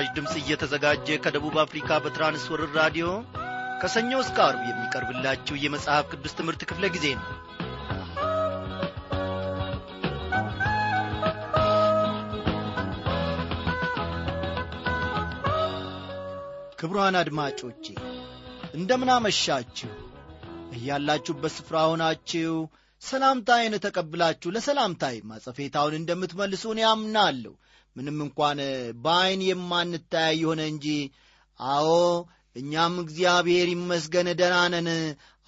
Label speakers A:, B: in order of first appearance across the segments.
A: ይህ ምስራች ድምፅ እየተዘጋጀ ከደቡብ አፍሪካ በትራንስወርር ራዲዮ ከሰኞ እስከ አርብ የሚቀርብላችሁ የመጽሐፍ ቅዱስ ትምህርት ክፍለ ጊዜ ነው። ክቡራን አድማጮቼ እንደምናመሻችሁ እያላችሁበት ስፍራ ሆናችሁ ሰላምታዬን ተቀብላችሁ ለሰላምታዬ ማጸፌታውን እንደምትመልሱን ያምናለሁ ምንም እንኳን በዐይን የማንተያይ የሆነ እንጂ። አዎ እኛም እግዚአብሔር ይመስገን ደህና ነን።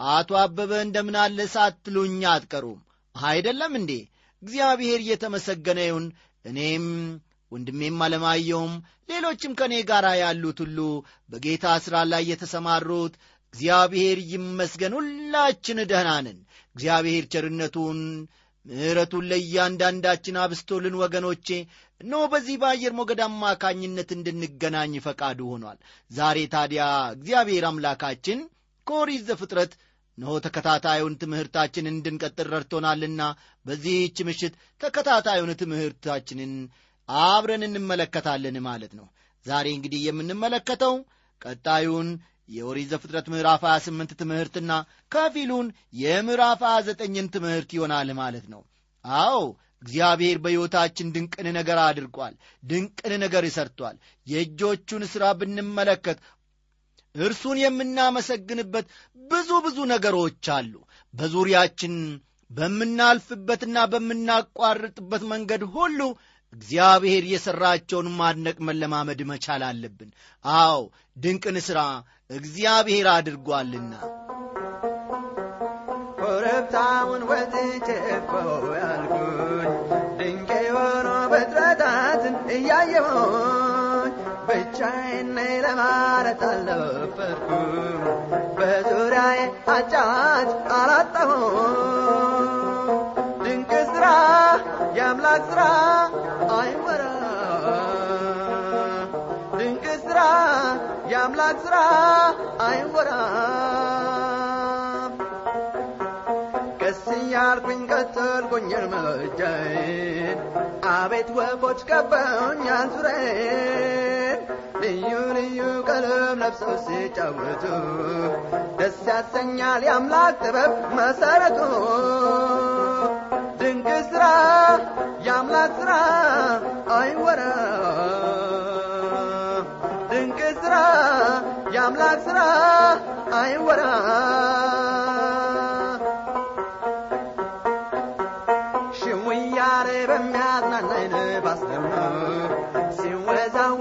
A: አቶ አበበ እንደምናለ ሳትሉኝ አትቀሩም። አይደለም እንዴ? እግዚአብሔር እየተመሰገነ ይሁን። እኔም ወንድሜም አለማየውም ሌሎችም ከእኔ ጋር ያሉት ሁሉ በጌታ ሥራ ላይ የተሰማሩት እግዚአብሔር ይመስገን ሁላችን ደህና ነን። እግዚአብሔር ቸርነቱን ምሕረቱን ለእያንዳንዳችን አብስቶልን ወገኖቼ እነሆ በዚህ በአየር ሞገድ አማካኝነት እንድንገናኝ ፈቃዱ ሆኗል። ዛሬ ታዲያ እግዚአብሔር አምላካችን ከኦሪት ዘፍጥረት እነሆ ተከታታዩን ትምህርታችንን እንድንቀጥል ረድቶናልና በዚህች ምሽት ተከታታዩን ትምህርታችንን አብረን እንመለከታለን ማለት ነው። ዛሬ እንግዲህ የምንመለከተው ቀጣዩን የኦሪት ዘፍጥረት ምዕራፍ 28 ትምህርትና ከፊሉን የምዕራፍ 29ን ትምህርት ይሆናል ማለት ነው። አዎ እግዚአብሔር በሕይወታችን ድንቅን ነገር አድርጓል ድንቅን ነገር ሰርቷል። የእጆቹን ሥራ ብንመለከት እርሱን የምናመሰግንበት ብዙ ብዙ ነገሮች አሉ። በዙሪያችን በምናልፍበትና በምናቋርጥበት መንገድ ሁሉ እግዚአብሔር የሠራቸውን ማድነቅ መለማመድ መቻል አለብን። አዎ ድንቅን ሥራ እግዚአብሔር አድርጓልና።
B: ኮረብታውን ወጥቼ እኮ እያየሁኝ ብቻዬን ነኝ ለማለት አልደፈርኩም በዙሪያዬ አጫዋች አላጣሁም። ድንቅ ሥራ የአምላክ ሥራ አይወራ ድንቅ ሥራ የአምላክ ሥራ አይወራም እያልኩኝ ቀጠልኩኝ እርምጃዬን አቤት ወፎች ከበውኛል ዙሬን ልዩ ልዩ ቀለም ለብሰው ሲጫወቱ ደስ ያሰኛል የአምላክ ጥበብ መሰረቱ። ድንቅ ሥራ የአምላክ ሥራ አይወራ ድንቅ ሥራ የአምላክ ሥራ አይወራ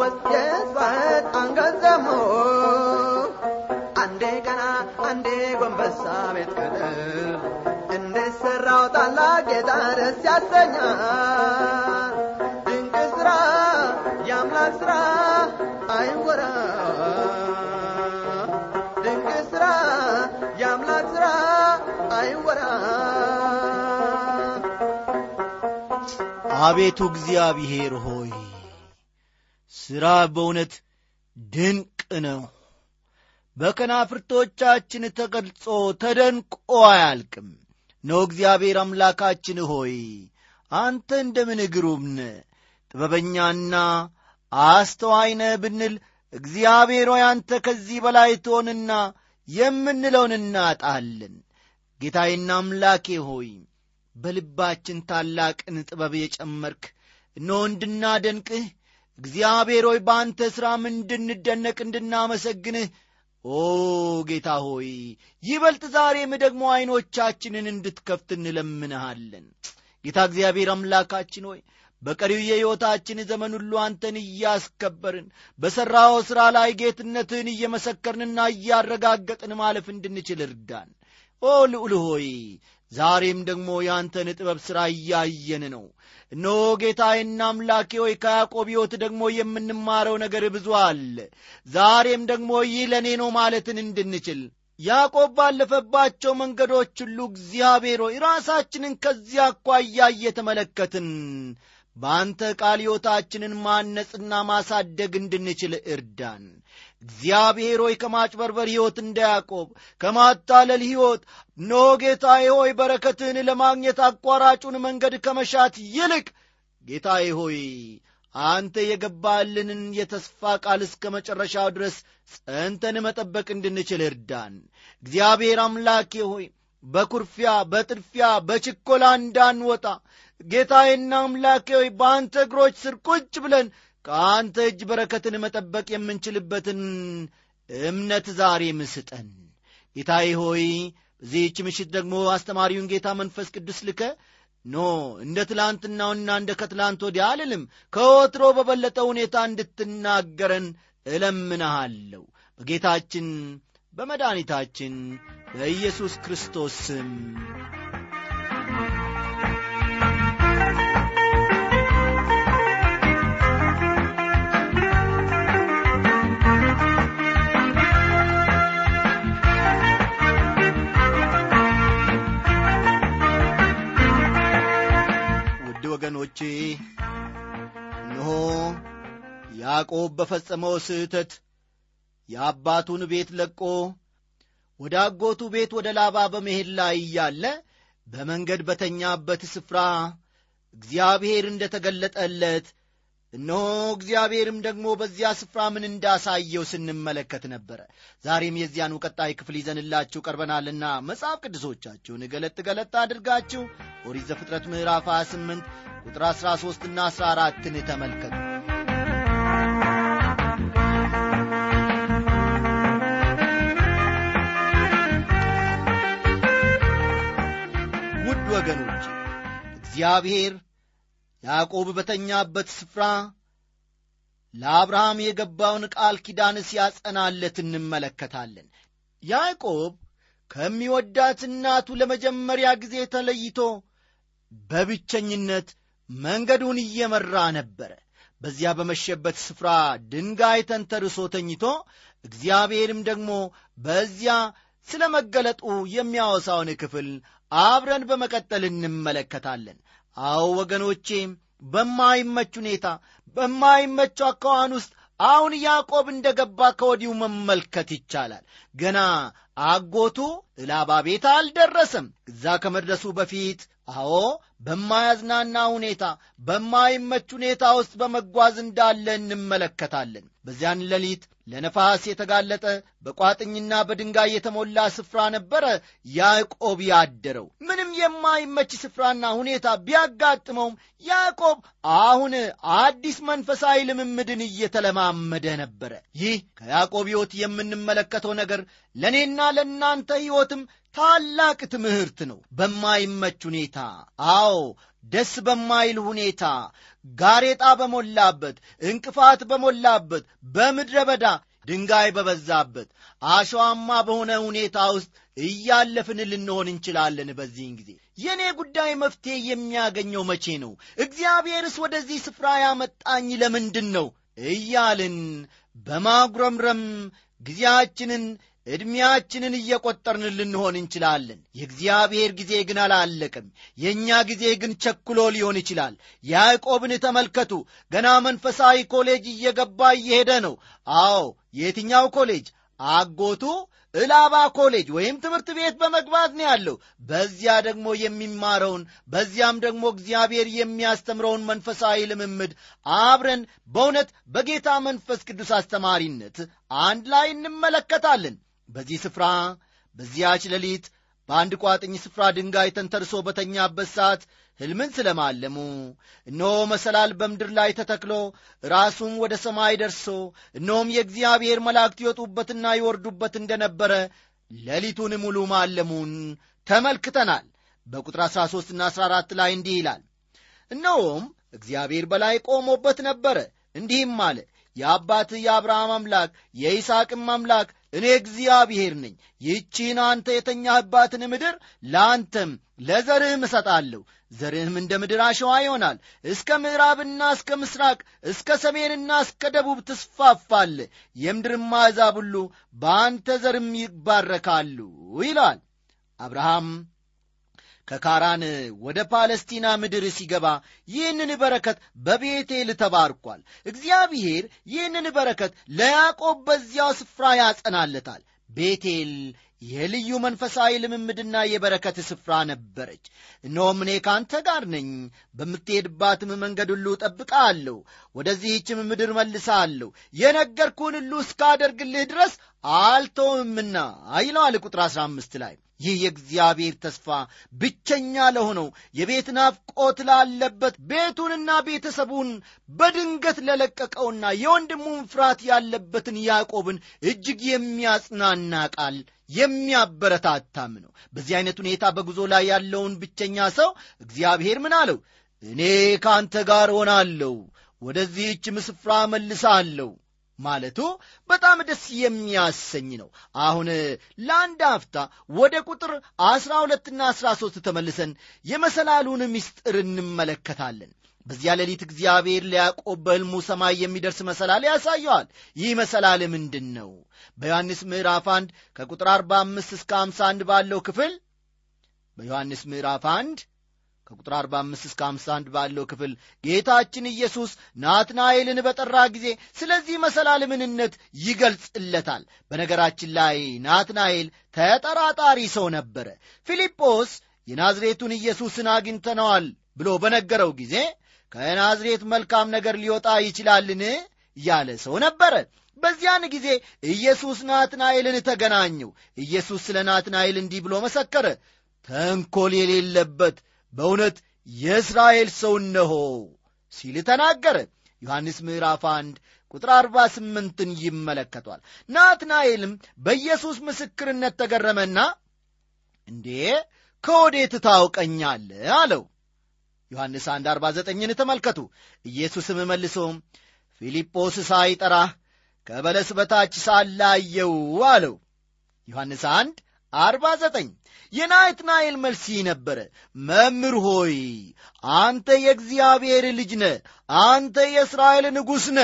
B: ሲወዛወዝ የጽባት አንገት ዘሞ አንዴ ቀና አንዴ ጎንበሳ ቤት ቅጥር እንዴት ሠራው ታላቅ ጌታ ደስ ያሰኛል። ድንቅ ሥራ የአምላክ ሥራ አይወራ። ድንቅ ሥራ የአምላክ ሥራ አይወራ።
A: አቤቱ እግዚአብሔር ሆይ ሥራ በእውነት ድንቅ ነው። በከናፍርቶቻችን ተገልጾ ተደንቆ አያልቅም። ነው እግዚአብሔር አምላካችን ሆይ አንተ እንደምን ግሩም ጥበበኛና አስተዋይነ ብንል እግዚአብሔር ሆይ አንተ ከዚህ በላይ ትሆንና የምንለውን እናጣለን። ጌታዬና አምላኬ ሆይ በልባችን ታላቅን ጥበብ የጨመርክ እነሆ እንድናደንቅህ እግዚአብሔር ሆይ በአንተ ሥራም እንድንደነቅ እንድናመሰግንህ ኦ ጌታ ሆይ ይበልጥ ዛሬም ደግሞ ዐይኖቻችንን እንድትከፍት እንለምንሃለን። ጌታ እግዚአብሔር አምላካችን ሆይ በቀሪው የሕይወታችን ዘመን ሁሉ አንተን እያስከበርን በሠራው ሥራ ላይ ጌትነትህን እየመሰከርንና እያረጋገጥን ማለፍ እንድንችል እርዳን። ኦ ልዑል ሆይ ዛሬም ደግሞ የአንተን ጥበብ ሥራ እያየን ነው እነሆ ጌታዬና አምላኬ ሆይ ከያዕቆብ ሕይወት ደግሞ የምንማረው ነገር ብዙ አለ። ዛሬም ደግሞ ይህ ለእኔ ነው ማለትን እንድንችል። ያዕቆብ ባለፈባቸው መንገዶች ሁሉ እግዚአብሔር ሆይ ራሳችንን ከዚያ አኳያ እየተመለከትን በአንተ ቃል ሕይወታችንን ማነጽና ማሳደግ እንድንችል እርዳን እግዚአብሔር ሆይ ከማጭበርበር ሕይወት እንደ ያዕቆብ ከማታለል ሕይወት ኖ ጌታዬ ሆይ በረከትህን ለማግኘት አቋራጩን መንገድ ከመሻት ይልቅ ጌታዬ ሆይ አንተ የገባልንን የተስፋ ቃል እስከ መጨረሻው ድረስ ጸንተን መጠበቅ እንድንችል እርዳን። እግዚአብሔር አምላኬ ሆይ በኩርፊያ፣ በጥድፊያ፣ በችኮላ እንዳንወጣ ጌታዬና አምላኬ ሆይ በአንተ እግሮች ስር ቁጭ ብለን ከአንተ እጅ በረከትን መጠበቅ የምንችልበትን እምነት ዛሬ ምስጠን። ጌታዬ ሆይ በዚህች ምሽት ደግሞ አስተማሪውን ጌታ መንፈስ ቅዱስ ልከ ኖ እንደ ትላንትናውና እንደ ከትላንት ወዲያ አልልም። ከወትሮ በበለጠ ሁኔታ እንድትናገረን እለምንሃለሁ። በጌታችን በመድኃኒታችን በኢየሱስ ክርስቶስ ስም ወገኖቼ! እነሆ ያዕቆብ በፈጸመው ስህተት የአባቱን ቤት ለቆ ወደ አጎቱ ቤት ወደ ላባ በመሄድ ላይ እያለ በመንገድ በተኛበት ስፍራ እግዚአብሔር እንደ ተገለጠለት እነሆ እግዚአብሔርም ደግሞ በዚያ ስፍራ ምን እንዳሳየው ስንመለከት ነበረ። ዛሬም የዚያኑ ቀጣይ ክፍል ይዘንላችሁ ቀርበናልና መጽሐፍ ቅዱሶቻችሁን ገለጥ ገለጥ አድርጋችሁ ኦሪት ዘፍጥረት ምዕራፍ 28 ቁጥር 13 ና 14ን ተመልከቱ። ውድ ወገኖች እግዚአብሔር ያዕቆብ በተኛበት ስፍራ ለአብርሃም የገባውን ቃል ኪዳን ሲያጸናለት እንመለከታለን። ያዕቆብ ከሚወዳት እናቱ ለመጀመሪያ ጊዜ ተለይቶ በብቸኝነት መንገዱን እየመራ ነበረ። በዚያ በመሸበት ስፍራ ድንጋይ ተንተርሶ ተኝቶ እግዚአብሔርም ደግሞ በዚያ ስለ መገለጡ የሚያወሳውን ክፍል አብረን በመቀጠል እንመለከታለን። አዎ ወገኖቼ በማይመች ሁኔታ በማይመች አካዋን ውስጥ አሁን ያዕቆብ እንደ ገባ ከወዲሁ መመልከት ይቻላል። ገና አጎቱ እላባ ቤት አልደረሰም። እዛ ከመድረሱ በፊት አዎ በማያዝናና ሁኔታ በማይመች ሁኔታ ውስጥ በመጓዝ እንዳለ እንመለከታለን። በዚያን ሌሊት ለነፋስ የተጋለጠ በቋጥኝና በድንጋይ የተሞላ ስፍራ ነበረ ያዕቆብ ያደረው። ምንም የማይመች ስፍራና ሁኔታ ቢያጋጥመውም ያዕቆብ አሁን አዲስ መንፈሳዊ ልምምድን እየተለማመደ ነበረ። ይህ ከያዕቆብ ሕይወት የምንመለከተው ነገር ለእኔና ለእናንተ ሕይወትም ታላቅ ትምህርት ነው። በማይመች ሁኔታ አዎ ደስ በማይል ሁኔታ ጋሬጣ በሞላበት እንቅፋት በሞላበት በምድረ በዳ ድንጋይ በበዛበት አሸዋማ በሆነ ሁኔታ ውስጥ እያለፍን ልንሆን እንችላለን በዚህን ጊዜ። የእኔ ጉዳይ መፍትሄ የሚያገኘው መቼ ነው? እግዚአብሔርስ ወደዚህ ስፍራ ያመጣኝ ለምንድን ነው? እያልን በማጉረምረም ጊዜያችንን ዕድሜያችንን እየቈጠርን ልንሆን እንችላለን። የእግዚአብሔር ጊዜ ግን አላለቅም። የእኛ ጊዜ ግን ቸኩሎ ሊሆን ይችላል። ያዕቆብን ተመልከቱ። ገና መንፈሳዊ ኮሌጅ እየገባ እየሄደ ነው። አዎ የትኛው ኮሌጅ? አጎቱ እላባ ኮሌጅ ወይም ትምህርት ቤት በመግባት ነው ያለው። በዚያ ደግሞ የሚማረውን በዚያም ደግሞ እግዚአብሔር የሚያስተምረውን መንፈሳዊ ልምምድ አብረን በእውነት በጌታ መንፈስ ቅዱስ አስተማሪነት አንድ ላይ እንመለከታለን በዚህ ስፍራ በዚያች ሌሊት በአንድ ቋጥኝ ስፍራ ድንጋይ ተንተርሶ በተኛበት ሰዓት ሕልምን ስለማለሙ እነሆ መሰላል በምድር ላይ ተተክሎ ራሱም ወደ ሰማይ ደርሶ እነሆም የእግዚአብሔር መላእክት ይወጡበትና ይወርዱበት እንደነበረ ሌሊቱን ሙሉ ማለሙን ተመልክተናል። በቁጥር 13ና 14 ላይ እንዲህ ይላል እነሆም እግዚአብሔር በላይ ቆሞበት ነበረ። እንዲህም አለ የአባትህ የአብርሃም አምላክ የይስሐቅም አምላክ እኔ እግዚአብሔር ነኝ። ይህቺን አንተ የተኛህባትን ምድር ለአንተም ለዘርህም እሰጣለሁ። ዘርህም እንደ ምድር አሸዋ ይሆናል። እስከ ምዕራብና እስከ ምስራቅ እስከ ሰሜንና እስከ ደቡብ ትስፋፋለ የምድርም አሕዛብ ሁሉ በአንተ ዘርም ይባረካሉ ይላል አብርሃም ከካራን ወደ ፓለስቲና ምድር ሲገባ ይህንን በረከት በቤቴል ተባርኳል። እግዚአብሔር ይህንን በረከት ለያዕቆብ በዚያው ስፍራ ያጸናለታል። ቤቴል የልዩ መንፈሳዊ ልምምድና የበረከት ስፍራ ነበረች። እነሆም እኔ ከአንተ ጋር ነኝ፣ በምትሄድባትም መንገድ ሁሉ እጠብቅሃለሁ፣ ወደዚህችም ምድር መልሳለሁ፣ የነገርኩህን ሁሉ እስካደርግልህ ድረስ አልተውምና ይለዋል ቁጥር 15 ላይ። ይህ የእግዚአብሔር ተስፋ ብቸኛ ለሆነው የቤት ናፍቆት ላለበት ቤቱንና ቤተሰቡን በድንገት ለለቀቀውና የወንድሙን ፍርሃት ያለበትን ያዕቆብን እጅግ የሚያጽናና ቃል የሚያበረታታም ነው። በዚህ አይነት ሁኔታ በጉዞ ላይ ያለውን ብቸኛ ሰው እግዚአብሔር ምን አለው? እኔ ከአንተ ጋር ሆናለሁ፣ ወደዚህችም ስፍራ መልሳለሁ ማለቱ በጣም ደስ የሚያሰኝ ነው። አሁን ለአንድ አፍታ ወደ ቁጥር አስራ ሁለትና አስራ ሦስት ተመልሰን የመሰላሉን ምስጢር እንመለከታለን። በዚያ ሌሊት እግዚአብሔር ለያዕቆብ በሕልሙ ሰማይ የሚደርስ መሰላል ያሳየዋል። ይህ መሰላል ምንድን ነው? በዮሐንስ ምዕራፍ 1 ከቁጥር 45 እስከ 51 ባለው ክፍል በዮሐንስ ምዕራፍ 1 ከቁጥር 45 እስከ 51 ባለው ክፍል ጌታችን ኢየሱስ ናትናኤልን በጠራ ጊዜ ስለዚህ መሰላል ምንነት ይገልጽለታል። በነገራችን ላይ ናትናኤል ተጠራጣሪ ሰው ነበረ። ፊልጶስ የናዝሬቱን ኢየሱስን አግኝተነዋል ብሎ በነገረው ጊዜ ከናዝሬት መልካም ነገር ሊወጣ ይችላልን ያለ ሰው ነበረ። በዚያን ጊዜ ኢየሱስ ናትናኤልን ተገናኘው። ኢየሱስ ስለ ናትናኤል እንዲህ ብሎ መሰከረ፣ ተንኰል የሌለበት በእውነት የእስራኤል ሰው እነሆ ሲል ተናገረ። ዮሐንስ ምዕራፍ 1 ቁጥር 48ን ይመለከቷል። ናትናኤልም በኢየሱስ ምስክርነት ተገረመና እንዴ ከወዴት ታውቀኛለህ አለው። ዮሐንስ 1 49ን ተመልከቱ። ኢየሱስም መልሶ ፊልጶስ ሳይጠራህ ከበለስ በታች ሳላየው አለው። ዮሐንስ 1 49 የናትናኤል መልስ ነበረ፣ መምህር ሆይ አንተ የእግዚአብሔር ልጅ ነ፣ አንተ የእስራኤል ንጉሥ ነ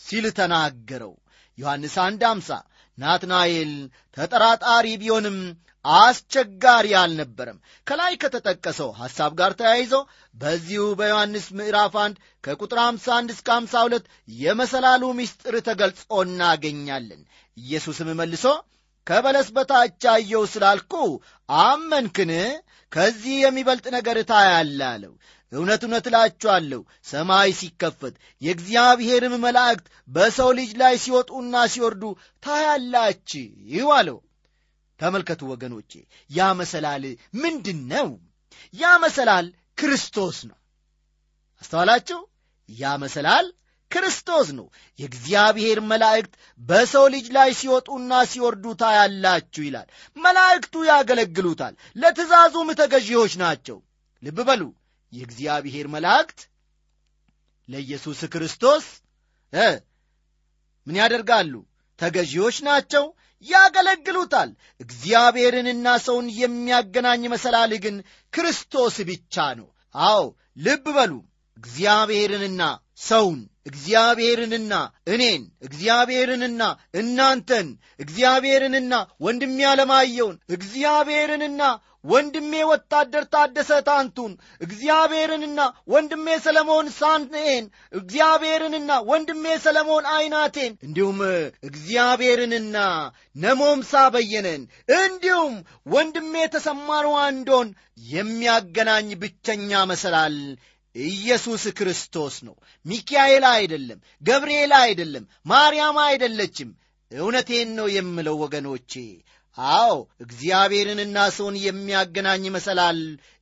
A: ሲል ተናገረው። ዮሐንስ 1 50 ናትናኤል ተጠራጣሪ ቢሆንም አስቸጋሪ አልነበረም። ከላይ ከተጠቀሰው ሐሳብ ጋር ተያይዞ በዚሁ በዮሐንስ ምዕራፍ 1 ከቁጥር 51 እስከ 52 የመሰላሉ ምስጢር ተገልጾ እናገኛለን። ኢየሱስም መልሶ ከበለስ በታች አየው ስላልኩ አመንክን? ከዚህ የሚበልጥ ነገር ታያለህ አለው። እውነት እውነት እላችኋለሁ ሰማይ ሲከፈት የእግዚአብሔርም መላእክት በሰው ልጅ ላይ ሲወጡና ሲወርዱ ታያላችሁ አለው። ተመልከቱ ወገኖቼ፣ ያ መሰላል ምንድን ነው? ያ መሰላል ክርስቶስ ነው። አስተዋላችሁ? ያ መሰላል ክርስቶስ ነው። የእግዚአብሔር መላእክት በሰው ልጅ ላይ ሲወጡና ሲወርዱ ታያላችሁ ይላል። መላእክቱ ያገለግሉታል፣ ለትእዛዙም ተገዢዎች ናቸው። ልብ በሉ፣ የእግዚአብሔር መላእክት ለኢየሱስ ክርስቶስ ምን ያደርጋሉ? ተገዢዎች ናቸው፣ ያገለግሉታል። እግዚአብሔርንና ሰውን የሚያገናኝ መሰላል ግን ክርስቶስ ብቻ ነው። አዎ ልብ በሉ እግዚአብሔርንና ሰውን እግዚአብሔርንና እኔን እግዚአብሔርንና እናንተን እግዚአብሔርንና ወንድሜ አለማየውን እግዚአብሔርንና ወንድሜ ወታደር ታደሰ ታንቱን እግዚአብሔርንና ወንድሜ ሰለሞን ሳንኤን እግዚአብሔርንና ወንድሜ ሰለሞን አይናቴን እንዲሁም እግዚአብሔርንና ነሞምሳ በየነን እንዲሁም ወንድሜ ተሰማሩ አንዶን የሚያገናኝ ብቸኛ መሰላል ኢየሱስ ክርስቶስ ነው። ሚካኤል አይደለም፣ ገብርኤል አይደለም፣ ማርያም አይደለችም። እውነቴን ነው የምለው ወገኖቼ። አዎ እግዚአብሔርንና ሰውን የሚያገናኝ መሰላል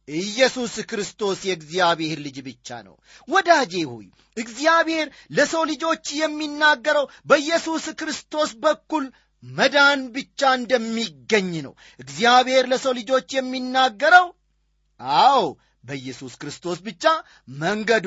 A: ኢየሱስ ክርስቶስ የእግዚአብሔር ልጅ ብቻ ነው። ወዳጄ ሆይ እግዚአብሔር ለሰው ልጆች የሚናገረው በኢየሱስ ክርስቶስ በኩል መዳን ብቻ እንደሚገኝ ነው። እግዚአብሔር ለሰው ልጆች የሚናገረው አዎ በኢየሱስ ክርስቶስ ብቻ መንገዱ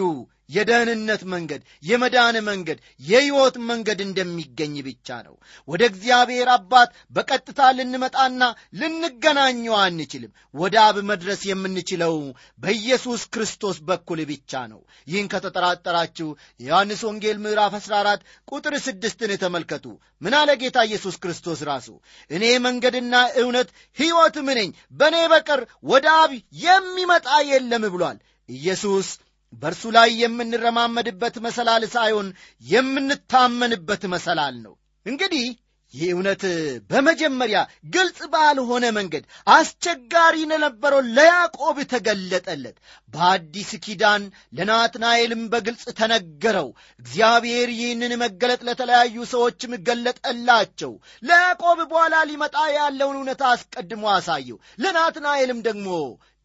A: የደህንነት መንገድ፣ የመዳን መንገድ፣ የሕይወት መንገድ እንደሚገኝ ብቻ ነው። ወደ እግዚአብሔር አባት በቀጥታ ልንመጣና ልንገናኘው አንችልም። ወደ አብ መድረስ የምንችለው በኢየሱስ ክርስቶስ በኩል ብቻ ነው። ይህን ከተጠራጠራችሁ የዮሐንስ ወንጌል ምዕራፍ 14 ቁጥር ስድስትን ተመልከቱ። ምን አለ ጌታ ኢየሱስ ክርስቶስ ራሱ? እኔ መንገድና እውነት ሕይወትም ነኝ፣ በእኔ በቀር ወደ አብ የሚመጣ የለም ብሏል። ኢየሱስ በእርሱ ላይ የምንረማመድበት መሰላል ሳይሆን የምንታመንበት መሰላል ነው። እንግዲህ ይህ እውነት በመጀመሪያ ግልጽ ባልሆነ መንገድ አስቸጋሪ ለነበረው ለያዕቆብ ተገለጠለት። በአዲስ ኪዳን ለናትናኤልም በግልጽ ተነገረው። እግዚአብሔር ይህንን መገለጥ ለተለያዩ ሰዎችም ገለጠላቸው። ለያዕቆብ በኋላ ሊመጣ ያለውን እውነት አስቀድሞ አሳየው። ለናትናኤልም ደግሞ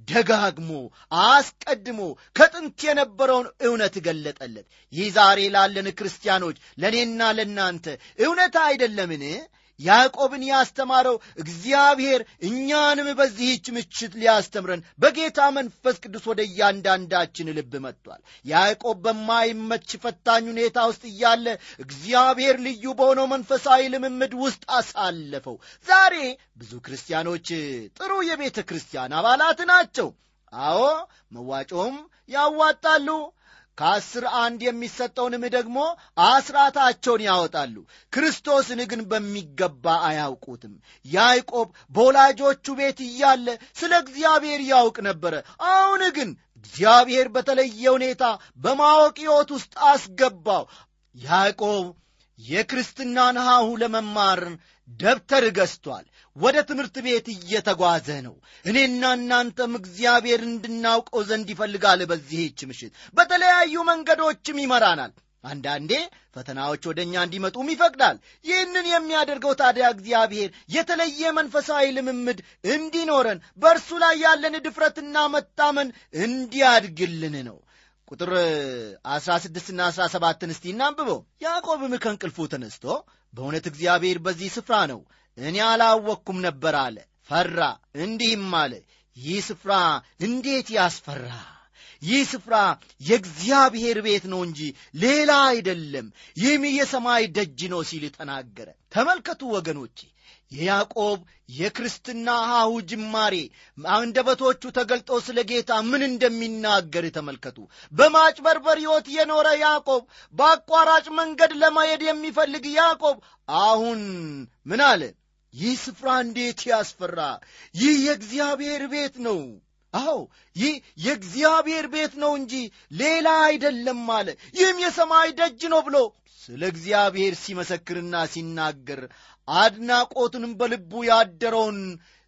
A: ደጋግሞ አስቀድሞ ከጥንት የነበረውን እውነት ገለጠለት። ይህ ዛሬ ላለን ክርስቲያኖች ለእኔና ለእናንተ እውነት አይደለምን? ያዕቆብን ያስተማረው እግዚአብሔር እኛንም በዚህች ምሽት ሊያስተምረን በጌታ መንፈስ ቅዱስ ወደ እያንዳንዳችን ልብ መጥቷል። ያዕቆብ በማይመች ፈታኝ ሁኔታ ውስጥ እያለ እግዚአብሔር ልዩ በሆነው መንፈሳዊ ልምምድ ውስጥ አሳለፈው። ዛሬ ብዙ ክርስቲያኖች ጥሩ የቤተ ክርስቲያን አባላት ናቸው። አዎ መዋጮም ያዋጣሉ። ከአስር አንድ የሚሰጠውንም ደግሞ አስራታቸውን ያወጣሉ። ክርስቶስን ግን በሚገባ አያውቁትም። ያዕቆብ በወላጆቹ ቤት እያለ ስለ እግዚአብሔር ያውቅ ነበረ። አሁን ግን እግዚአብሔር በተለየ ሁኔታ በማወቅ ሕይወት ውስጥ አስገባው። ያዕቆብ የክርስትናን ሐሁ ለመማር ደብተር ገዝቷል። ወደ ትምህርት ቤት እየተጓዘ ነው። እኔና እናንተም እግዚአብሔር እንድናውቀው ዘንድ ይፈልጋል። በዚህች ምሽት በተለያዩ መንገዶችም ይመራናል። አንዳንዴ ፈተናዎች ወደ እኛ እንዲመጡም ይፈቅዳል። ይህንን የሚያደርገው ታዲያ እግዚአብሔር የተለየ መንፈሳዊ ልምምድ እንዲኖረን በእርሱ ላይ ያለን ድፍረትና መታመን እንዲያድግልን ነው። ቁጥር 16ና 17ን እስቲ እናንብበው። ያዕቆብም ከእንቅልፉ ተነስቶ በእውነት እግዚአብሔር በዚህ ስፍራ ነው፣ እኔ አላወቅኩም ነበር አለ። ፈራ፣ እንዲህም አለ፣ ይህ ስፍራ እንዴት ያስፈራ! ይህ ስፍራ የእግዚአብሔር ቤት ነው እንጂ ሌላ አይደለም፣ ይህም የሰማይ ደጅ ነው ሲል ተናገረ። ተመልከቱ ወገኖቼ የያዕቆብ የክርስትና ሐሁ ጅማሬ አንደበቶቹ ተገልጠው ስለ ጌታ ምን እንደሚናገር ተመልከቱ። በማጭበርበር ሕይወት የኖረ ያዕቆብ፣ በአቋራጭ መንገድ ለመሄድ የሚፈልግ ያዕቆብ አሁን ምን አለ? ይህ ስፍራ እንዴት ያስፈራ! ይህ የእግዚአብሔር ቤት ነው። አዎ ይህ የእግዚአብሔር ቤት ነው እንጂ ሌላ አይደለም አለ። ይህም የሰማይ ደጅ ነው ብሎ ስለ እግዚአብሔር ሲመሰክርና ሲናገር አድናቆቱንም በልቡ ያደረውን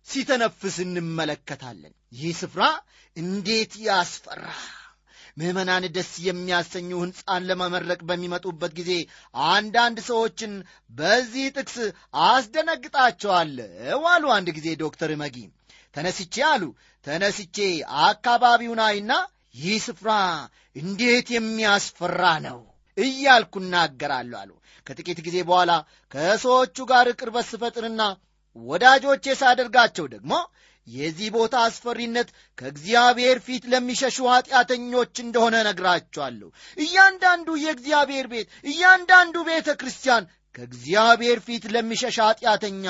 A: ሲተነፍስ እንመለከታለን። ይህ ስፍራ እንዴት ያስፈራ! ምዕመናን ደስ የሚያሰኙ ሕንፃን ለመመረቅ በሚመጡበት ጊዜ አንዳንድ ሰዎችን በዚህ ጥቅስ አስደነግጣቸዋለሁ አሉ። አንድ ጊዜ ዶክተር መጊ ተነስቼ አሉ ተነስቼ አካባቢውን አይና ይህ ስፍራ እንዴት የሚያስፈራ ነው እያልኩ እናገራለሁ አሉ። ከጥቂት ጊዜ በኋላ ከሰዎቹ ጋር ቅርበት ስፈጥርና ወዳጆቼ ሳደርጋቸው ደግሞ የዚህ ቦታ አስፈሪነት ከእግዚአብሔር ፊት ለሚሸሹ ኀጢአተኞች እንደሆነ ነግራቸዋለሁ። እያንዳንዱ የእግዚአብሔር ቤት፣ እያንዳንዱ ቤተ ክርስቲያን ከእግዚአብሔር ፊት ለሚሸሽ ኀጢአተኛ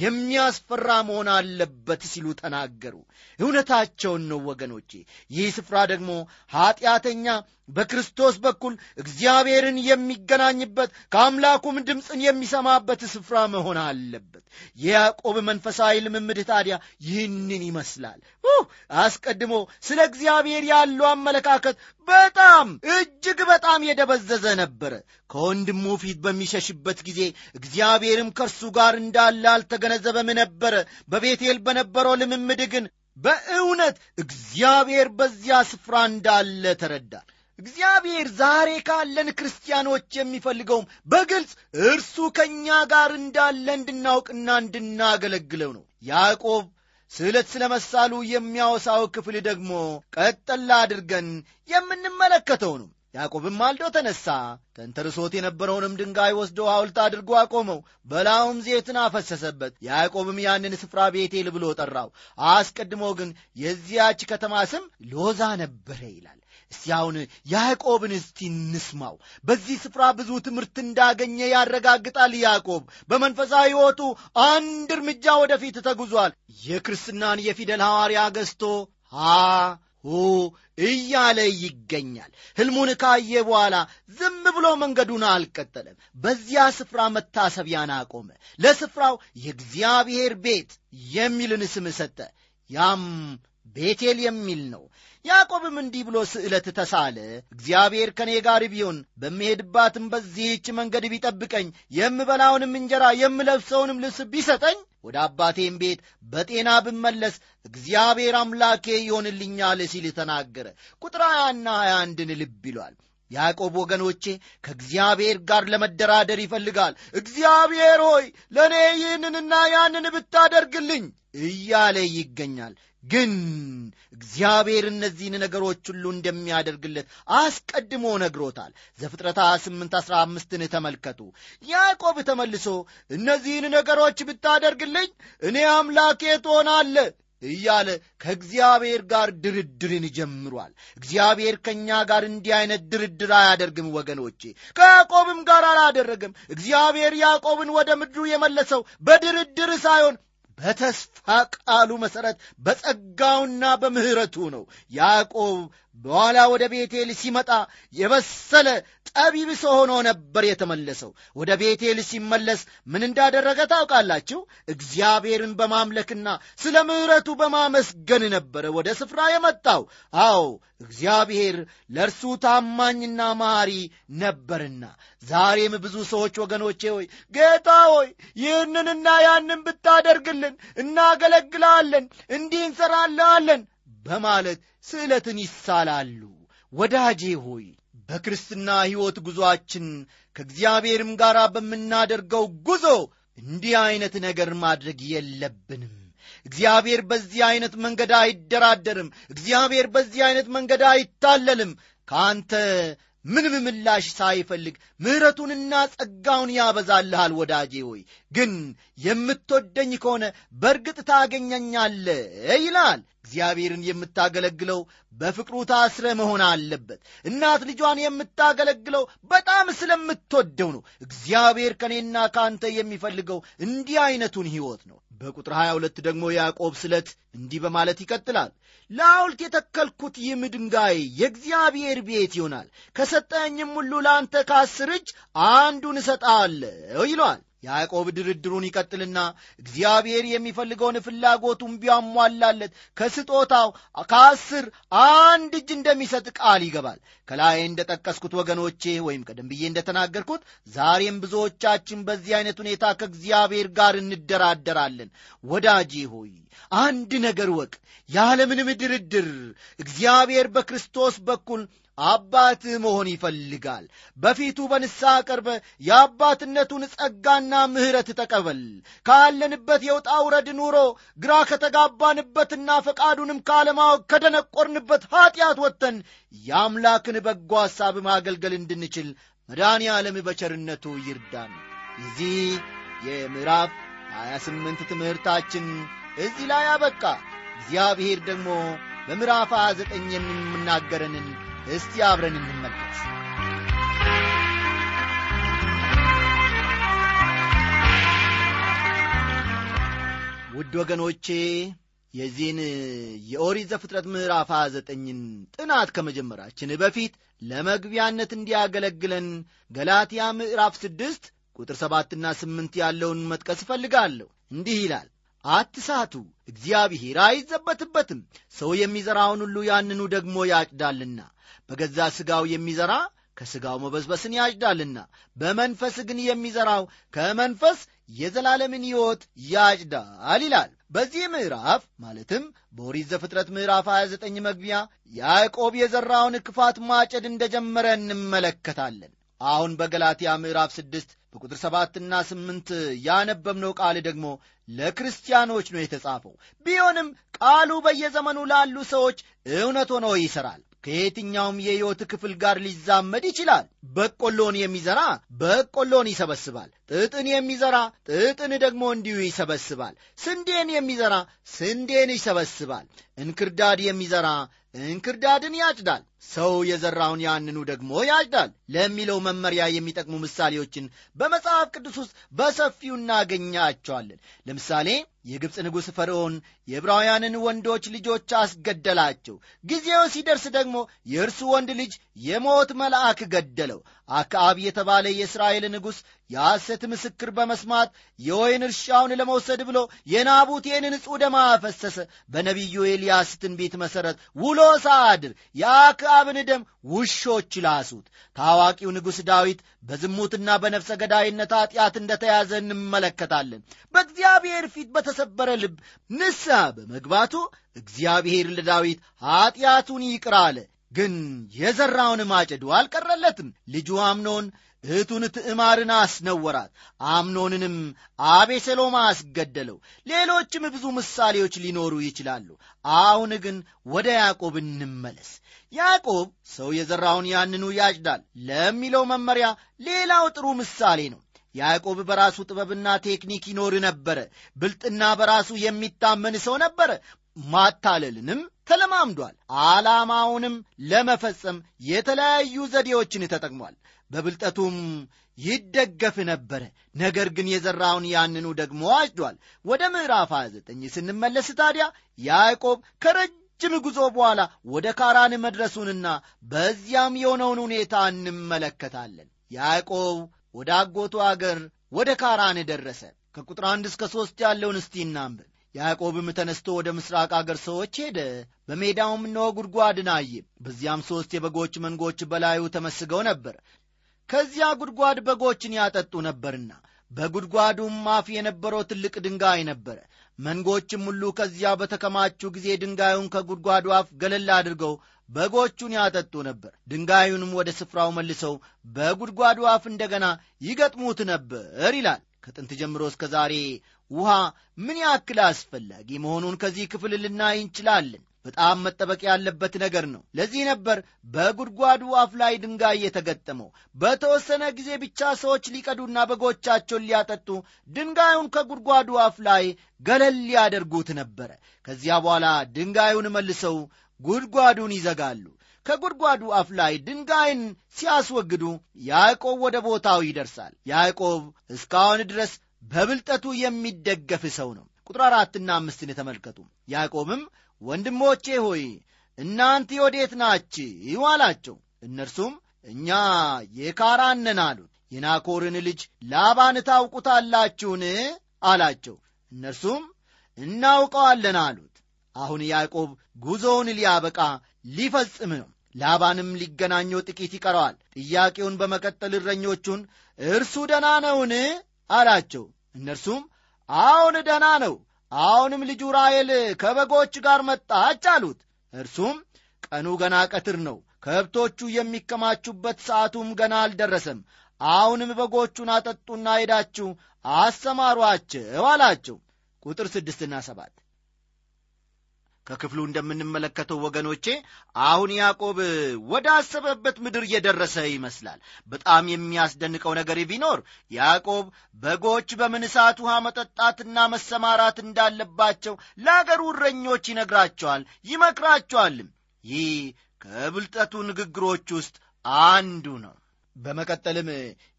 A: የሚያስፈራ መሆን አለበት ሲሉ ተናገሩ። እውነታቸውን ነው ወገኖቼ። ይህ ስፍራ ደግሞ ኀጢአተኛ በክርስቶስ በኩል እግዚአብሔርን የሚገናኝበት ከአምላኩም ድምፅን የሚሰማበት ስፍራ መሆን አለበት። የያዕቆብ መንፈሳዊ ልምምድ ታዲያ ይህንን ይመስላል። አስቀድሞ ስለ እግዚአብሔር ያለው አመለካከት በጣም እጅግ በጣም የደበዘዘ ነበረ። ከወንድሙ ፊት በሚሸሽበት ጊዜ እግዚአብሔርም ከእርሱ ጋር እንዳለ አልተገነዘበም ነበረ። በቤቴል በነበረው ልምምድ ግን በእውነት እግዚአብሔር በዚያ ስፍራ እንዳለ ተረዳ። እግዚአብሔር ዛሬ ካለን ክርስቲያኖች የሚፈልገውም በግልጽ እርሱ ከእኛ ጋር እንዳለ እንድናውቅና እንድናገለግለው ነው። ያዕቆብ ስዕለት ስለ መሳሉ የሚያወሳው ክፍል ደግሞ ቀጠላ አድርገን የምንመለከተው ነው። ያዕቆብም ማልዶ ተነሣ፣ ተንተርሶት የነበረውንም ድንጋይ ወስዶ ሐውልት አድርጎ አቆመው፣ በላዩም ዘይትን አፈሰሰበት። ያዕቆብም ያንን ስፍራ ቤቴል ብሎ ጠራው። አስቀድሞ ግን የዚያች ከተማ ስም ሎዛ ነበረ ይላል። እስቲ አሁን ያዕቆብን እስቲ እንስማው። በዚህ ስፍራ ብዙ ትምህርት እንዳገኘ ያረጋግጣል። ያዕቆብ በመንፈሳዊ ሕይወቱ አንድ እርምጃ ወደፊት ተጉዟል። የክርስትናን የፊደል ሐዋርያ ገዝቶ ሀ ሁ እያለ ይገኛል። ሕልሙን ካየ በኋላ ዝም ብሎ መንገዱን አልቀጠለም። በዚያ ስፍራ መታሰቢያን አቆመ። ለስፍራው የእግዚአብሔር ቤት የሚልን ስም ሰጠ። ያም ቤቴል የሚል ነው። ያዕቆብም እንዲህ ብሎ ስዕለት ተሳለ። እግዚአብሔር ከእኔ ጋር ቢሆን በምሄድባትም በዚህች መንገድ ቢጠብቀኝ፣ የምበላውንም እንጀራ የምለብሰውንም ልብስ ቢሰጠኝ፣ ወደ አባቴም ቤት በጤና ብመለስ እግዚአብሔር አምላኬ ይሆንልኛል ሲል ተናገረ። ቁጥር ሀያና ሀያ አንድን ልብ ይሏል። ያዕቆብ ወገኖቼ ከእግዚአብሔር ጋር ለመደራደር ይፈልጋል። እግዚአብሔር ሆይ ለእኔ ይህንንና ያንን ብታደርግልኝ እያለ ይገኛል። ግን እግዚአብሔር እነዚህን ነገሮች ሁሉ እንደሚያደርግለት አስቀድሞ ነግሮታል። ዘፍጥረት 8 15ን ተመልከቱ። ያዕቆብ ተመልሶ እነዚህን ነገሮች ብታደርግልኝ እኔ አምላኬ ትሆናለህ እያለ ከእግዚአብሔር ጋር ድርድርን ጀምሯል። እግዚአብሔር ከእኛ ጋር እንዲህ አይነት ድርድር አያደርግም ወገኖቼ። ከያዕቆብም ጋር አላደረግም። እግዚአብሔር ያዕቆብን ወደ ምድሩ የመለሰው በድርድር ሳይሆን በተስፋ ቃሉ መሠረት በጸጋውና በምሕረቱ ነው። ያዕቆብ በኋላ ወደ ቤቴል ሲመጣ የበሰለ ጠቢብ ሰው ሆኖ ነበር የተመለሰው። ወደ ቤቴል ሲመለስ ምን እንዳደረገ ታውቃላችሁ? እግዚአብሔርን በማምለክና ስለ ምሕረቱ በማመስገን ነበረ ወደ ስፍራ የመጣው። አዎ እግዚአብሔር ለእርሱ ታማኝና መሐሪ ነበርና። ዛሬም ብዙ ሰዎች ወገኖቼ ሆይ ጌታ ሆይ ይህንንና ያንን ብታደርግልን እናገለግላለን፣ እንዲህ እንሰራለን በማለት ስዕለትን ይሳላሉ። ወዳጄ ሆይ በክርስትና ሕይወት ጉዞአችን ከእግዚአብሔርም ጋር በምናደርገው ጉዞ እንዲህ ዐይነት ነገር ማድረግ የለብንም። እግዚአብሔር በዚህ ዐይነት መንገድ አይደራደርም። እግዚአብሔር በዚህ ዐይነት መንገድ አይታለልም። ከአንተ ምንም ምላሽ ሳይፈልግ ምሕረቱንና ጸጋውን ያበዛልሃል። ወዳጄ ሆይ ግን የምትወደኝ ከሆነ በእርግጥ ታገኘኛለህ ይላል። እግዚአብሔርን የምታገለግለው በፍቅሩ ታስረ መሆን አለበት። እናት ልጇን የምታገለግለው በጣም ስለምትወደው ነው። እግዚአብሔር ከእኔና ከአንተ የሚፈልገው እንዲህ ዐይነቱን ሕይወት ነው። በቁጥር 22 ደግሞ ያዕቆብ ስለት እንዲህ በማለት ይቀጥላል። ለሐውልት የተከልኩት ይህም ድንጋይ የእግዚአብሔር ቤት ይሆናል፣ ከሰጠኝም ሁሉ ለአንተ ከአስር እጅ አንዱን እሰጣለሁ ይሏል። ያዕቆብ ድርድሩን ይቀጥልና እግዚአብሔር የሚፈልገውን ፍላጎቱን ቢያሟላለት ከስጦታው ከአስር አንድ እጅ እንደሚሰጥ ቃል ይገባል። ከላይ እንደ ጠቀስኩት ወገኖቼ ወይም ቀደም ብዬ እንደተናገርኩት ዛሬም ብዙዎቻችን በዚህ አይነት ሁኔታ ከእግዚአብሔር ጋር እንደራደራለን። ወዳጄ ሆይ አንድ ነገር ወቅ፣ ያለምንም ድርድር እግዚአብሔር በክርስቶስ በኩል አባትህ መሆን ይፈልጋል። በፊቱ በንስሐ ቀርበ የአባትነቱን ጸጋና ምሕረት ተቀበል። ካለንበት የውጣ ውረድ ኑሮ ግራ ከተጋባንበትና ፈቃዱንም ካለማወቅ ከደነቆርንበት ኀጢአት ወጥተን የአምላክን በጎ ሐሳብ ማገልገል እንድንችል መድኃኔ ዓለም በቸርነቱ ይርዳን። የዚህ የምዕራፍ 28 ትምህርታችን እዚህ ላይ አበቃ። እግዚአብሔር ደግሞ በምዕራፍ 29 የምናገረንን እስቲ አብረን እንመልከት። ውድ ወገኖቼ የዚህን የኦሪት ዘፍጥረት ምዕራፍ 29ን ጥናት ከመጀመራችን በፊት ለመግቢያነት እንዲያገለግለን ገላትያ ምዕራፍ ስድስት ቁጥር ሰባትና ስምንት ያለውን መጥቀስ እፈልጋለሁ። እንዲህ ይላል አትሳቱ፣ እግዚአብሔር አይዘበትበትም። ሰው የሚዘራውን ሁሉ ያንኑ ደግሞ ያጭዳልና በገዛ ሥጋው የሚዘራ ከሥጋው መበስበስን ያጭዳልና በመንፈስ ግን የሚዘራው ከመንፈስ የዘላለምን ሕይወት ያጭዳል ይላል። በዚህ ምዕራፍ ማለትም በኦሪት ዘፍጥረት ምዕራፍ 29 መግቢያ ያዕቆብ የዘራውን ክፋት ማጨድ እንደጀመረ እንመለከታለን። አሁን በገላትያ ምዕራፍ ስድስት በቁጥር ሰባትና ስምንት ያነበብነው ቃል ደግሞ ለክርስቲያኖች ነው የተጻፈው። ቢሆንም ቃሉ በየዘመኑ ላሉ ሰዎች እውነት ሆኖ ይሠራል። ከየትኛውም የሕይወት ክፍል ጋር ሊዛመድ ይችላል። በቆሎን የሚዘራ በቆሎን ይሰበስባል። ጥጥን የሚዘራ ጥጥን ደግሞ እንዲሁ ይሰበስባል። ስንዴን የሚዘራ ስንዴን ይሰበስባል። እንክርዳድ የሚዘራ እንክርዳድን ያጭዳል። ሰው የዘራውን ያንኑ ደግሞ ያጭዳል። ለሚለው መመሪያ የሚጠቅሙ ምሳሌዎችን በመጽሐፍ ቅዱስ ውስጥ በሰፊው እናገኛቸዋለን። ለምሳሌ የግብፅ ንጉሥ ፈርዖን የዕብራውያንን ወንዶች ልጆች አስገደላቸው። ጊዜው ሲደርስ ደግሞ የእርሱ ወንድ ልጅ የሞት መልአክ ገደለው። አክዓብ የተባለ የእስራኤል ንጉሥ የሐሰት ምስክር በመስማት የወይን እርሻውን ለመውሰድ ብሎ የናቡቴን ንጹሕ ደም አፈሰሰ። በነቢዩ ኤልያስ ትንቢት መሠረት ውሎ ሳድር የአክዓብን ደም ውሾች ላሱት። ታዋቂው ንጉሥ ዳዊት በዝሙትና በነፍሰ ገዳይነት ኀጢአት እንደተያዘ እንመለከታለን። በእግዚአብሔር ፊት በተሰበረ ልብ ንስሐ በመግባቱ እግዚአብሔር ለዳዊት ኀጢአቱን ይቅር አለ። ግን የዘራውን ማጨዱ አልቀረለትም። ልጁ አምኖን እህቱን ትዕማርን አስነወራት። አምኖንንም አቤሴሎም አስገደለው። ሌሎችም ብዙ ምሳሌዎች ሊኖሩ ይችላሉ። አሁን ግን ወደ ያዕቆብ እንመለስ። ያዕቆብ ሰው የዘራውን ያንኑ ያጭዳል ለሚለው መመሪያ ሌላው ጥሩ ምሳሌ ነው። ያዕቆብ በራሱ ጥበብና ቴክኒክ ይኖር ነበረ። ብልጥና በራሱ የሚታመን ሰው ነበረ። ማታለልንም ተለማምዷል። ዓላማውንም ለመፈጸም የተለያዩ ዘዴዎችን ተጠቅሟል በብልጠቱም ይደገፍ ነበረ ነገር ግን የዘራውን ያንኑ ደግሞ አጭዷል። ወደ ምዕራፍ 29 ስንመለስ ታዲያ ያዕቆብ ከረጅም ጉዞ በኋላ ወደ ካራን መድረሱንና በዚያም የሆነውን ሁኔታ እንመለከታለን። ያዕቆብ ወደ አጎቱ አገር ወደ ካራን ደረሰ። ከቁጥር አንድ እስከ ሦስት ያለውን እስቲ እናንብብ። ያዕቆብም ተነስቶ ወደ ምስራቅ አገር ሰዎች ሄደ። በሜዳውም እነሆ ጉድጓድን አየ። በዚያም ሦስት የበጎች መንጎች በላዩ ተመስገው ነበር ከዚያ ጉድጓድ በጎችን ያጠጡ ነበርና በጉድጓዱም አፍ የነበረው ትልቅ ድንጋይ ነበረ። መንጎችም ሁሉ ከዚያ በተከማቹ ጊዜ ድንጋዩን ከጉድጓዱ አፍ ገለል አድርገው በጎቹን ያጠጡ ነበር። ድንጋዩንም ወደ ስፍራው መልሰው በጉድጓዱ አፍ እንደገና ይገጥሙት ነበር ይላል። ከጥንት ጀምሮ እስከ ዛሬ ውሃ ምን ያክል አስፈላጊ መሆኑን ከዚህ ክፍል ልናይ እንችላለን በጣም መጠበቅ ያለበት ነገር ነው። ለዚህ ነበር በጉድጓዱ አፍ ላይ ድንጋይ የተገጠመው። በተወሰነ ጊዜ ብቻ ሰዎች ሊቀዱና በጎቻቸውን ሊያጠጡ ድንጋዩን ከጉድጓዱ አፍ ላይ ገለል ሊያደርጉት ነበረ። ከዚያ በኋላ ድንጋዩን መልሰው ጉድጓዱን ይዘጋሉ። ከጉድጓዱ አፍ ላይ ድንጋይን ሲያስወግዱ ያዕቆብ ወደ ቦታው ይደርሳል። ያዕቆብ እስካሁን ድረስ በብልጠቱ የሚደገፍ ሰው ነው። ቁጥር አራትና አምስትን የተመልከቱ። ያዕቆብም ወንድሞቼ ሆይ እናንተ ወዴት ናችሁ? አላቸው። እነርሱም እኛ የካራነን አሉት። የናኮርን ልጅ ላባን ታውቁታላችሁን? አላቸው። እነርሱም እናውቀዋለን አሉት። አሁን ያዕቆብ ጉዞውን ሊያበቃ ሊፈጽም ነው። ላባንም ሊገናኘው ጥቂት ይቀረዋል። ጥያቄውን በመቀጠል እረኞቹን እርሱ ደና ነውን? አላቸው። እነርሱም አሁን ደና ነው አሁንም ልጁ ራሔል ከበጎች ጋር መጣች አሉት። እርሱም ቀኑ ገና ቀትር ነው ከብቶቹ የሚከማቹበት ሰዓቱም ገና አልደረሰም። አሁንም በጎቹን አጠጡና ሄዳችሁ አሰማሯቸው አላቸው። ቁጥር ስድስትና ሰባት ከክፍሉ እንደምንመለከተው ወገኖቼ አሁን ያዕቆብ ወዳሰበበት ምድር እየደረሰ ይመስላል። በጣም የሚያስደንቀው ነገር ቢኖር ያዕቆብ በጎች በምን ሰዓት ውሃ መጠጣትና መሰማራት እንዳለባቸው ለአገሩ እረኞች ይነግራቸዋል ይመክራቸዋልም። ይህ ከብልጠቱ ንግግሮች ውስጥ አንዱ ነው በመቀጠልም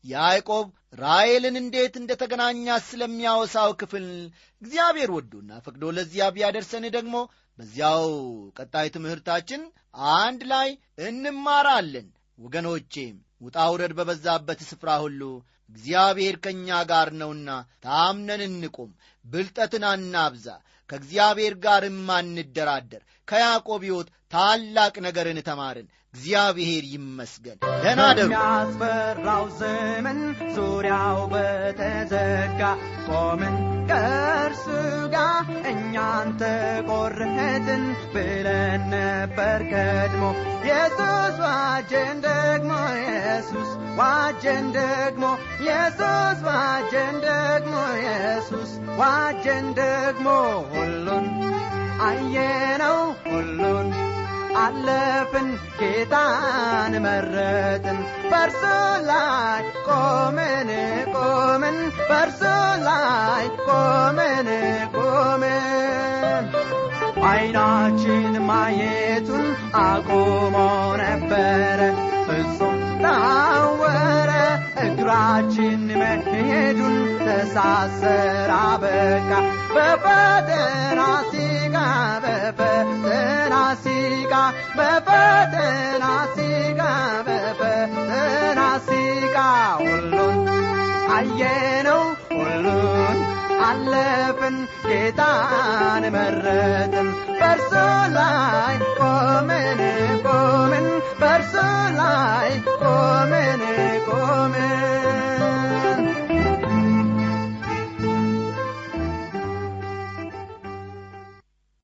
A: ያዕቆብ ራሔልን እንዴት እንደ ተገናኛት ስለሚያወሳው ክፍል እግዚአብሔር ወዶና ፈቅዶ ለዚያ ቢያደርሰን ደግሞ በዚያው ቀጣይ ትምህርታችን አንድ ላይ እንማራለን። ወገኖቼ ውጣ ውረድ በበዛበት ስፍራ ሁሉ እግዚአብሔር ከእኛ ጋር ነውና ታምነን እንቁም ብልጠትን አናብዛ ከእግዚአብሔር ጋርም አንደራደር ከያዕቆብ ሕይወት ታላቅ ነገርን ተማርን እግዚአብሔር ይመስገን። ደህና ደሩ።
B: የሚያስፈራው ዘመን ዙሪያው በተዘጋ ቆምን ከእርሱ ጋር እኛን ተቆረጥን ብለን ነበር ቀድሞ። ኢየሱስ ዋጀን ደግሞ ኢየሱስ ዋጀን ደግሞ ኢየሱስ ዋጀን ደግሞ ኢየሱስ ዋጀን ደግሞ ሁሉን አየነው ሁሉን አለፍን ጌታን መረጥን በርሱ ላይ ቆምን ቆምን በርሱ ላይ ቆምን ቆምን አይናችን ማየቱን አቁሞ ነበረ ፍጹም ታወረ። እግራችን መሄዱን ተሳሰራ በቃ በፈተና ሲጋ በፈተና ሲጋ በፈተና ሲጋ በፈተና ሲጋ ሁሉን አየነው ሁሉን አለፍን ጌታን መረጥን። በእርሱ ላይ ቆምን ቆምን በእርሱ ላይ ቆምን ቆምን